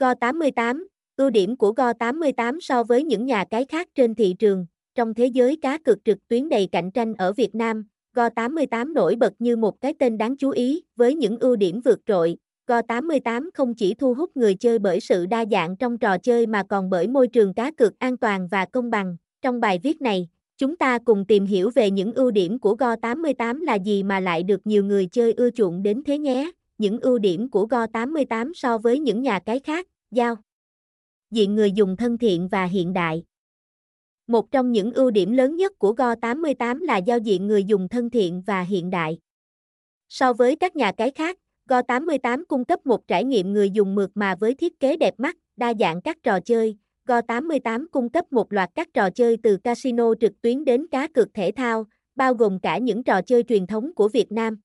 Go88, ưu điểm của Go88 so với những nhà cái khác trên thị trường, trong thế giới cá cược trực tuyến đầy cạnh tranh ở Việt Nam, Go88 nổi bật như một cái tên đáng chú ý với những ưu điểm vượt trội. Go88 không chỉ thu hút người chơi bởi sự đa dạng trong trò chơi mà còn bởi môi trường cá cược an toàn và công bằng. Trong bài viết này, chúng ta cùng tìm hiểu về những ưu điểm của Go88 là gì mà lại được nhiều người chơi ưa chuộng đến thế nhé. Những ưu điểm của Go88 so với những nhà cái khác, giao diện người dùng thân thiện và hiện đại. Một trong những ưu điểm lớn nhất của Go88 là giao diện người dùng thân thiện và hiện đại. So với các nhà cái khác, Go88 cung cấp một trải nghiệm người dùng mượt mà với thiết kế đẹp mắt, đa dạng các trò chơi. Go88 cung cấp một loạt các trò chơi từ casino trực tuyến đến cá cược thể thao, bao gồm cả những trò chơi truyền thống của Việt Nam.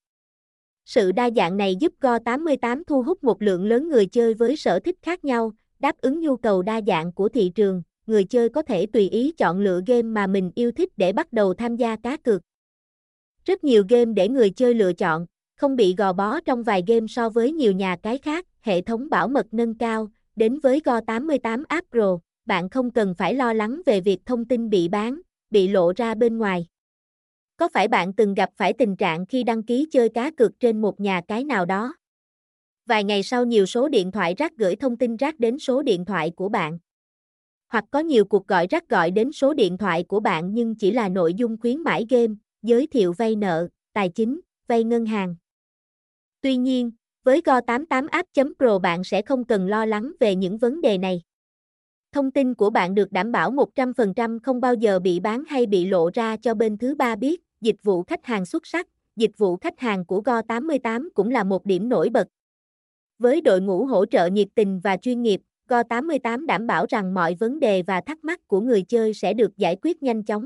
Sự đa dạng này giúp Go88 thu hút một lượng lớn người chơi với sở thích khác nhau, đáp ứng nhu cầu đa dạng của thị trường, người chơi có thể tùy ý chọn lựa game mà mình yêu thích để bắt đầu tham gia cá cược. Rất nhiều game để người chơi lựa chọn, không bị gò bó trong vài game so với nhiều nhà cái khác, hệ thống bảo mật nâng cao, đến với Go88 App Pro, bạn không cần phải lo lắng về việc thông tin bị bán, bị lộ ra bên ngoài. Có phải bạn từng gặp phải tình trạng khi đăng ký chơi cá cược trên một nhà cái nào đó? Vài ngày sau nhiều số điện thoại rác gửi thông tin rác đến số điện thoại của bạn. Hoặc có nhiều cuộc gọi rác gọi đến số điện thoại của bạn nhưng chỉ là nội dung khuyến mãi game, giới thiệu vay nợ, tài chính, vay ngân hàng. Tuy nhiên, với Go88 App.Pro bạn sẽ không cần lo lắng về những vấn đề này. Thông tin của bạn được đảm bảo 100% không bao giờ bị bán hay bị lộ ra cho bên thứ ba biết, dịch vụ khách hàng xuất sắc, dịch vụ khách hàng của Go88 cũng là một điểm nổi bật. Với đội ngũ hỗ trợ nhiệt tình và chuyên nghiệp, Go88 đảm bảo rằng mọi vấn đề và thắc mắc của người chơi sẽ được giải quyết nhanh chóng.